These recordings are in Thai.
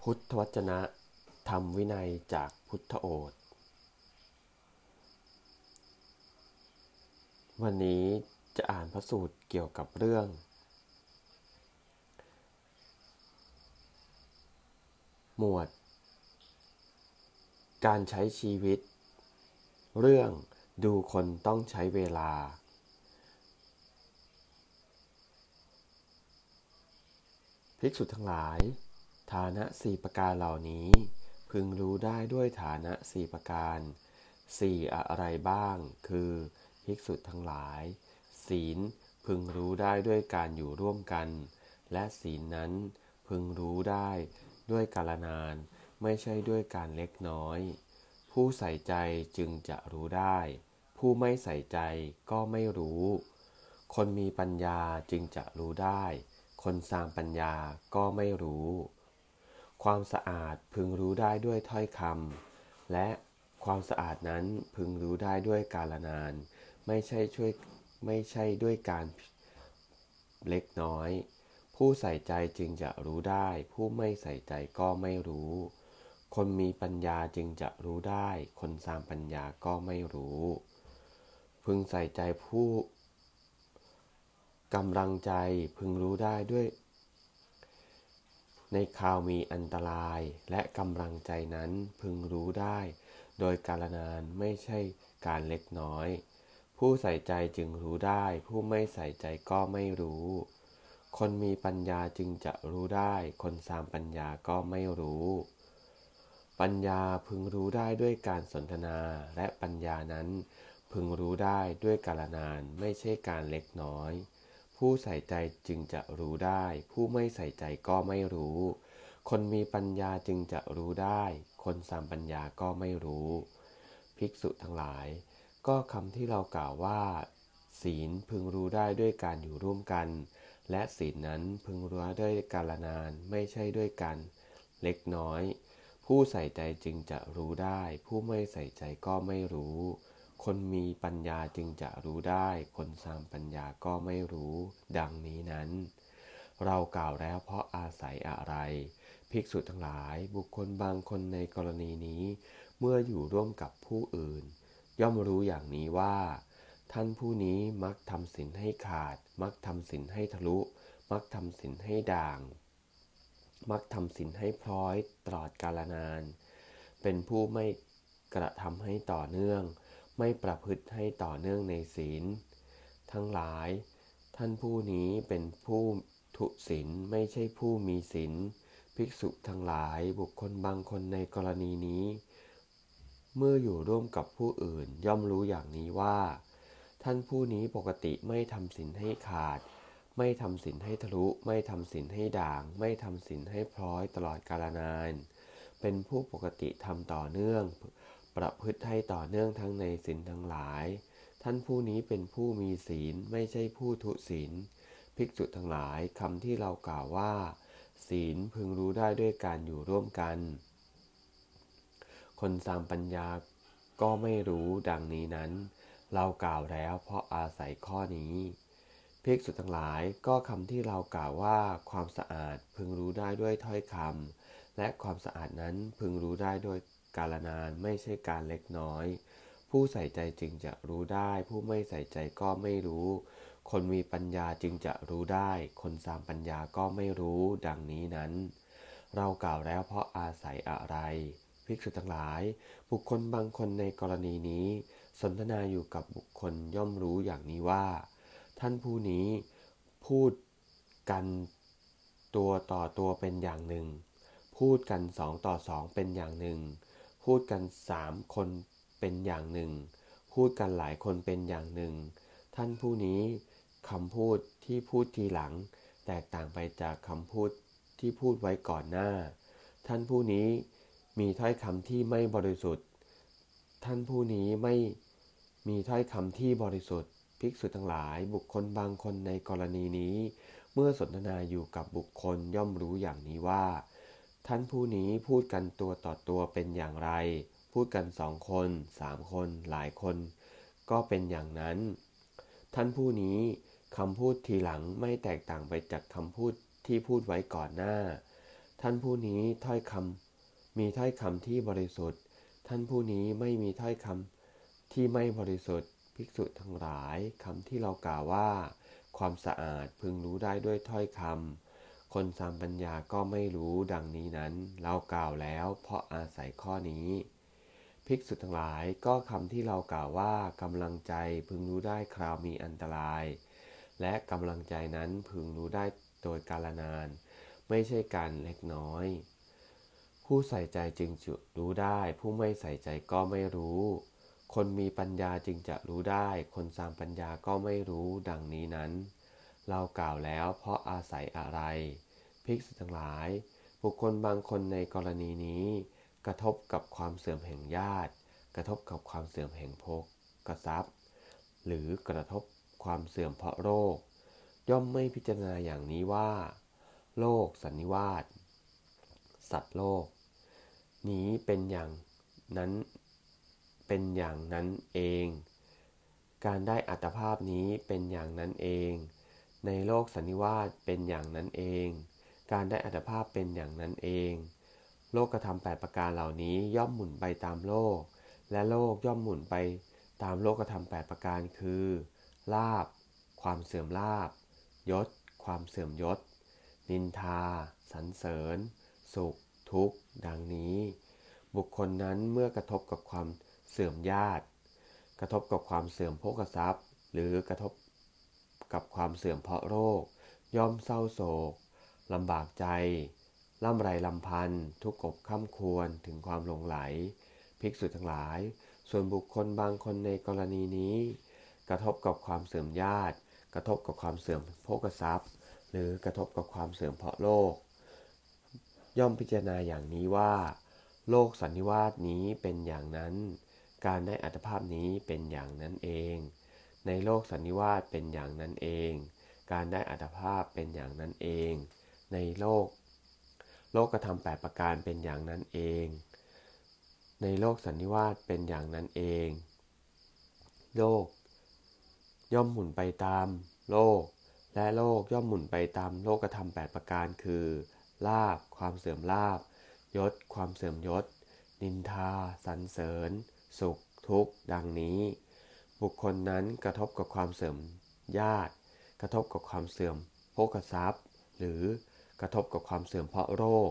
พุทธวจนะธรรมวินัยจากพุทธโอษวันนี้จะอ่านพระสูตรเกี่ยวกับเรื่อง หมวด การใช้ชีวิต เรื่องดูคนต้องใช้เวลา ภิกษุทั้งหลาย ฐานะสี่ประการเหล่านี้ พึงรู้ได้ด้วยฐานะสี่ประการสี่อะไรบ้าง คือภิกษุทั้งหลาย ศีลพึงรู้ได้ด้วยการอยู่ร่วมกัน และศีลนั้นพึงรู้ได้ด้วยกาลนาน ไม่ใช่ด้วยการเล็กน้อย ผู้ใส่ใจจึงจะรู้ได้ ผู้ไม่ใส่ใจก็ไม่รู้ คนมีปัญญาจึงจะรู้ได้ คนสร้างปัญญาก็ไม่รู้ ความสะอาดพึงรู้ได้ด้วยถ้อยคำและความสะอาดนั้นพึงรู้ได้ด้วยกาลนาน ไม่ใช่ช่วยไม่ใช่ด้วยการเล็กน้อย ผู้ใส่ใจจึงจะรู้ได้ ผู้ไม่ใส่ใจก็ไม่รู้ คนมีปัญญาจึงจะรู้ได้ คนสามปัญญาก็ไม่รู้ พึงใส่ใจผู้กำลังใจพึงรู้ได้ด้วย ในข่าวมีอันตรายและกำลังใจนั้นพึงรู้ได้ โดยกาลนานไม่ใช่การเล็กน้อย ผู้ใส่ใจจึงรู้ได้ ผู้ไม่ใส่ใจก็ไม่รู้ คนมีปัญญาจึงจะรู้ได้ คนสามปัญญาก็ไม่รู้ ปัญญาพึงรู้ได้ด้วยการสนทนาและปัญญานั้น พึงรู้ได้ด้วยกาลนานไม่ใช่การเล็กน้อย ผู้ใส่ใจจึงจะรู้ได้ ผู้ไม่ใส่ใจก็ไม่รู้ คนมีปัญญาจึงจะรู้ได้ คนสามปัญญาก็ไม่รู้ ภิกษุทั้งหลาย ก็คำที่เรากล่าวว่า ศีลพึงรู้ได้ด้วยการอยู่ร่วมกัน และศีลนั้นพึงรู้ด้วยกาลนานไม่ใช่ด้วยกัน เล็กน้อย ผู้ใส่ใจจึงจะรู้ได้ ผู้ไม่ใส่ใจก็ไม่รู้ คนมีปัญญาจึงจะรู้ได้ คนสามปัญญาก็ไม่รู้ ดังนี้นั้น เรากล่าวแล้วเพราะอาศัยอะไร ภิกษุทั้งหลายบุคคลบางคนในกรณีนี้ เมื่ออยู่ร่วมกับผู้อื่น ย่อมรู้อย่างนี้ว่า ท่านผู้นี้มักทำสินให้ขาด มักทำสินให้ทะลุ มักทำสินให้ด่าง มักทำสินให้พร้อยตลอดกาลนาน เป็นผู้ไม่กระทำให้ต่อเนื่อง ไม่ประพฤติให้ต่อเนื่องในศีล ทั้งหลาย ท่านผู้นี้เป็นผู้ทุศีลไม่ใช่ผู้มีศีลภิกษุทั้งหลายบุคคลบางคนในกรณีนี้ เมื่ออยู่ร่วมกับผู้อื่นย่อมรู้อย่างนี้ว่า ท่านผู้นี้ปกติไม่ทำศีลให้ขาด ไม่ทำศีลให้ทะลุ ไม่ทำศีลให้ด่าง ไม่ทำศีลให้พร้อยตลอดกาลนาน เป็นผู้ปกติทำต่อเนื่อง ประพฤติให้ต่อเนื่องทั้งในศีลทั้งหลาย ท่านผู้นี้เป็นผู้มีศีลไม่ใช่ผู้ทุศีล ภิกษุทั้งหลายคำที่เรากล่าวว่า ศีลพึงรู้ได้ด้วยการอยู่ร่วมกัน คนสามปัญญาก็ไม่รู้ดังนี้นั้น เรากล่าวแล้วเพราะอาศัยข้อนี้ภิกษุทั้งหลายก็คำที่เรากล่าวว่าความสะอาดพึงรู้ได้ด้วยถ้อยคำและความสะอาดนั้นพึงรู้ได้ด้วย กาลนานไม่ใช่การเล็กน้อย ผู้ใส่ใจจึงจะรู้ได้ ผู้ไม่ใส่ใจก็ไม่รู้ คนมีปัญญาจึงจะรู้ได้ คนสามปัญญาก็ไม่รู้ ดังนี้นั้น เรากล่าวแล้วเพราะอาศัยอะไรภิกษุทั้งหลาย บุคคลบางคนในกรณีนี้ สนทนาอยู่กับบุคคลย่อมรู้อย่างนี้ว่า ท่านผู้นี้พูดกันตัวต่อตัวเป็นอย่างหนึ่ง พูดกันสองต่อสองเป็นอย่างหนึ่ง พูดกันสามคนเป็นอย่างหนึ่ง พูดกันหลายคนเป็นอย่างหนึ่ง ท่านผู้นี้คำพูดที่พูดทีหลัง แตกต่างไปจากคำพูดที่พูดไว้ก่อนหน้า ท่านผู้นี้มีถ้อยคำที่ไม่บริสุทธิ์ ท่านผู้นี้ไม่มีถ้อยคำที่บริสุทธิ์ ภิกษุทั้งหลายบุคคลบางคนในกรณีนี้ เมื่อสนทนาอยู่กับบุคคลย่อมรู้อย่างนี้ว่า ท่านผู้นี้พูดกันตัวต่อตัวเป็นอย่างไร พูดกันสองคนสามคนหลายคน ก็เป็นอย่างนั้น ท่านผู้นี้คำพูดทีหลังไม่แตกต่างไปจากคำพูดที่พูดไว้ก่อนหน้า ท่านผู้นี้ถ้อยคำมีถ้อยคำที่บริสุทธิ์ ท่านผู้นี้ไม่มีถ้อยคำที่ไม่บริสุทธิ์ ภิกษุทั้งหลายคำที่เรากล่าวว่า ความสะอาดพึงรู้ได้ด้วยถ้อยคำ คนสามปัญญาก็ไม่รู้ดังนี้นั้น เรากล่าวแล้วเพราะอาศัยข้อนี้ ภิกษุทั้งหลายก็คำที่เรากล่าวว่ากำลังใจพึงรู้ได้คราวมีอันตราย และกำลังใจนั้นพึงรู้ได้โดยกาลนาน ไม่ใช่การเล็กน้อย ผู้ใส่ใจจึงจะรู้ได้ ผู้ไม่ใส่ใจก็ไม่รู้ คนมีปัญญาจึงจะรู้ได้ คนสามปัญญาก็ไม่รู้ดังนี้นั้น เรากล่าวแล้วเพราะอาศัยอะไร ภิกษุทั้งหลาย บุคคลบางคนในกรณีนี้ กระทบกับความเสื่อมแห่งญาติ กระทบกับความเสื่อมแห่งภพกระซับหรือกระทบความเสื่อมเพราะโรค ย่อมไม่พิจารณาอย่างนี้ว่า โลกสันนิวาสสัตว์โลก นี้เป็นอย่างนั้นเป็นอย่างนั้นเอง การได้อัตภาพนี้เป็นอย่างนั้นเอง ในโลกสันนิวาสเป็นอย่างนั้นเอง การได้อัตภาพเป็นอย่างนั้นเอง โลกกระทำแปดประการเหล่านี้ย่อมหมุนไปตามโลก และโลกย่อมหมุนไปตามโลกกระทำแปดประการคือลาบ ความเสื่อมลาบ ยศ ความเสื่อมยศ นินทาสรรเสริญ สุข ทุกข์ ดังนี้ บุคคลนั้นเมื่อกระทบกับความเสื่อมญาติ กระทบกับความเสื่อมโภคทรัพย์ หรือกระทบ กับความเสื่อมเพราะโรค ย่อมเศร้าโศกลำบากใจ ล่ำไรลำพันธ์ทุกข์กบข้ามควรถึงความหลงไหล ภิกษุทั้งหลาย ส่วนบุคคลบางคนในกรณีนี้ กระทบกับความเสื่อมญาติ กระทบกับความเสื่อมโภกทรัพย์ หรือกระทบกับความเสื่อมเพราะโลก ย่อมพิจารณาอย่างนี้ว่า โลกสันนิวาสนี้เป็นอย่างนั้น การได้อัตภาพนี้เป็นอย่างนั้นเอง ในโลกสันนิวาสเป็นอย่างนั้นเอง การได้อัตภาพเป็นอย่างนั้นเอง ในโลก โลกกระทำแปดประการเป็นอย่างนั้นเอง ในโลกสันนิวาสเป็นอย่างนั้นเอง โลก ย่อมหมุนไปตาม โลก และโลกย่อมหมุนไปตามโลกธรรมแปดประการคือลาบความเสื่อมลาบยศ ความเสื่อมยศ นินทา สรรเสริญ สุข ทุกข์ ดังนี้ บุคคลนั้นกระทบกับความเสื่อมญาติ กระทบกับความเสื่อมโภคทรัพย์ หรือกระทบกับความเสื่อมเพราะโรค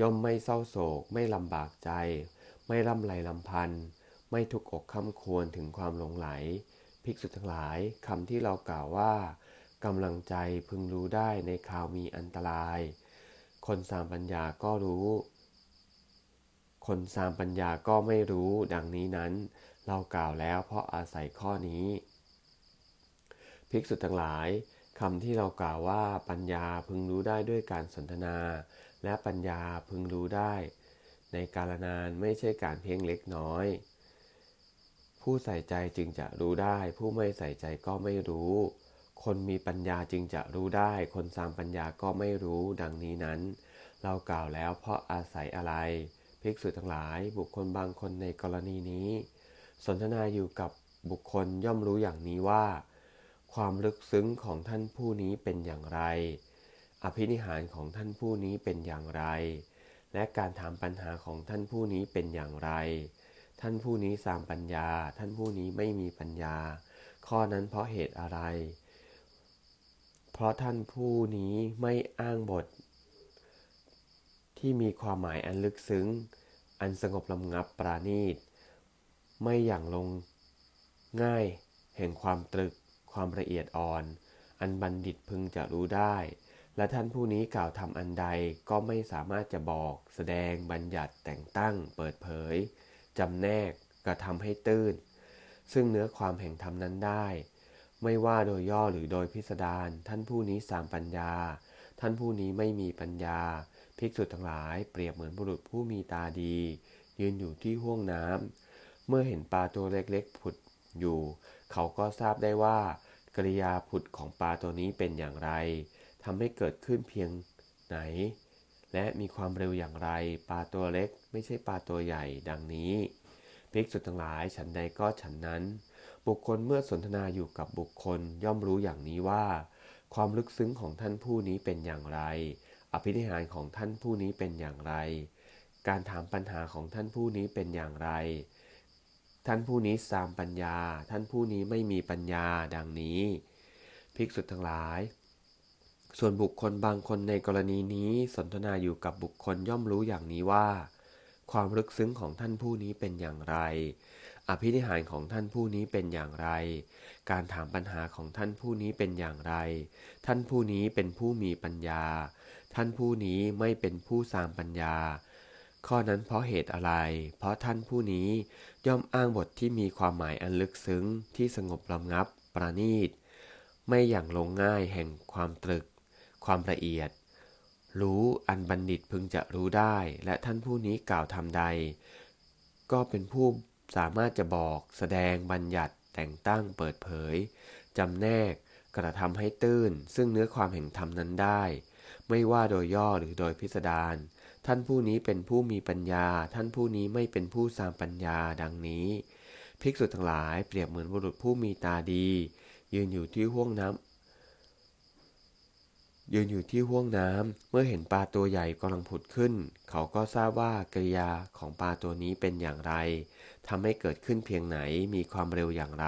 ย่อมไม่เศร้าโศก ไม่ลำบากใจ ไม่ร่ำไรลำพันธ์ไม่ทุกข์อกข้าควรถึงความหลงไหล ภิกษุทั้งหลายคำที่เรากล่าวว่ากำลังใจพึงรู้ได้ในข่าวมีอันตราย คนสามปัญญาก็รู้ คนสามปัญญาก็ไม่รู้ดังนี้นั้น เรากล่าวแล้วเพราะอาศัยข้อนี้ ภิกษุทั้งหลายคำที่เรากล่าวว่าปัญญาพึงรู้ได้ด้วยการสนทนา และปัญญาพึงรู้ได้ ในกาลนานไม่ใช่การเพียงเล็กน้อย ผู้ใส่ใจจึงจะรู้ได้ ผู้ไม่ใส่ใจก็ไม่รู้ คนมีปัญญาจึงจะรู้ได้ คนสามปัญญาก็ไม่รู้ดังนี้นั้น เรากล่าวแล้วเพราะอาศัยอะไร ภิกษุทั้งหลายบุคคลบางคนในกรณีนี้ สนทนาอยู่กับบุคคลย่อมรู้อย่างนี้ว่า ความลึกซึ้งของท่านผู้นี้เป็นอย่างไร อภินิหารของท่านผู้นี้เป็นอย่างไร และการถามปัญหาของท่านผู้นี้เป็นอย่างไร ท่านผู้นี้สามปัญญา ท่านผู้นี้ไม่มีปัญญา ข้อนั้นเพราะเหตุอะไร เพราะท่านผู้นี้ไม่อ้างบท ที่มีความหมายอันลึกซึ้ง อันสงบลำงับปราณีต ไม่อย่างลงง่ายแห่งความตรึกความละเอียดอ่อน อันบัณฑิตพึงจะรู้ได้ และท่านผู้นี้กล่าวทำอันใดก็ไม่สามารถจะบอก แสดงบัญญัติแต่งตั้ง เปิดเผยจำแนกกระทำให้ตื้น ซึ่งเนื้อความแห่งธรรมนั้นได้ ไม่ว่าโดยย่อหรือโดยพิสดารท่านผู้นี้สามปัญญา ท่านผู้นี้ไม่มีปัญญา ภิกษุทั้งหลายเปรียบเหมือนบุรุษผู้มีตาดี ยืนอยู่ที่ห้วงน้ำ เมื่อเห็นปลาตัวเล็กๆผุดอยู่ เขาก็ทราบได้ว่า กริยาผุดของปลาตัวนี้เป็นอย่างไรทำให้เกิดขึ้นเพียงไหน และมีความเร็วอย่างไร ปลาตัวเล็กไม่ใช่ปลาตัวใหญ่ดังนี้ภิกษุทั้งหลาย ฉันใดก็ฉันนั้น บุคคลเมื่อสนทนาอยู่กับบุคคลย่อมรู้อย่างนี้ว่า ความลึกซึ้งของท่านผู้นี้เป็นอย่างไร อภินิหารของท่านผู้นี้เป็นอย่างไร การถามปัญหาของท่านผู้นี้เป็นอย่างไร ท่านผู้นี้สามปัญญา ท่านผู้นี้ไม่มีปัญญาดังนี้ ภิกษุทั้งหลาย ส่วนบุคคลบางคนในกรณีนี้สนทนาอยู่กับบุคคลย่อมรู้อย่างนี้ว่า ความลึกซึ้งของท่านผู้นี้เป็นอย่างไร อภินิหารของท่านผู้นี้เป็นอย่างไร การถามปัญหาของท่านผู้นี้เป็นอย่างไร ท่านผู้นี้เป็นผู้มีปัญญา ท่านผู้นี้ไม่เป็นผู้สามปัญญา ข้อนั้นเพราะเหตุอะไร เพราะท่านผู้นี้ย่อมอ้างบทที่มีความหมายอันลึกซึ้งที่สงบลำงับ ประณีต ไม่อย่างลงง่ายแห่งความตรึก ความละเอียด รู้อันบัณฑิตพึงจะรู้ได้ และท่านผู้นี้กล่าวทำใด ก็เป็นผู้สามารถจะบอก แสดงบัญญัติแต่งตั้งเปิดเผยจำแนกกระทำให้ตื้น ซึ่งเนื้อความแห่งธรรมนั้นได้ ไม่ว่าโดยย่อหรือโดยพิสดาร ท่านผู้นี้เป็นผู้มีปัญญา ท่านผู้นี้ไม่เป็นผู้สร้างปัญญาดังนี้ ภิกษุทั้งหลายเปรียบเหมือนบุรุษผู้มีตาดี ยืนอยู่ที่ห้วงน้ำยืนอยู่ที่ห้วงน้ำเมื่อเห็นปลาตัวใหญ่กำลังผุดขึ้น เขาก็ทราบว่ากริยาของปลาตัวนี้เป็นอย่างไรทำให้เกิดขึ้นเพียงไหนมีความเร็วอย่างไร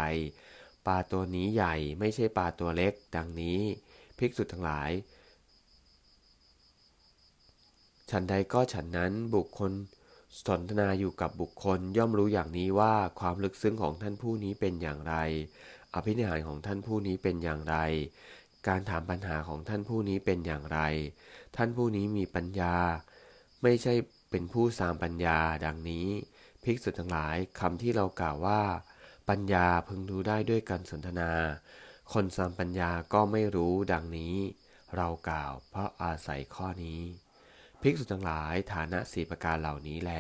ปลาตัวนี้ใหญ่ไม่ใช่ปลาตัวเล็ก ดังนี้ ภิกษุทั้งหลาย ฉันใดก็ฉันนั้นบุคคลสนทนาอยู่กับบุคคลย่อมรู้อย่างนี้ว่าความลึกซึ้งของท่านผู้นี้เป็นอย่างไร อภินิหารของท่านผู้นี้เป็นอย่างไร การถามปัญหาของท่านผู้นี้เป็นอย่างไร ท่านผู้นี้มีปัญญา ไม่ใช่เป็นผู้สามปัญญาดังนี้ ภิกษุทั้งหลายคำที่เรากล่าวว่า ปัญญาพึงรู้ได้ด้วยการสนทนา คนสามปัญญาก็ไม่รู้ดังนี้ เรากล่าวเพราะอาศัยข้อนี้ ภิกษุทั้งหลายฐานะสี่ประการเหล่านี้แล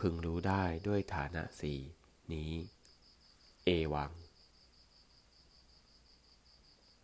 พึงรู้ได้ด้วยฐานะสี่นี้ เอวัง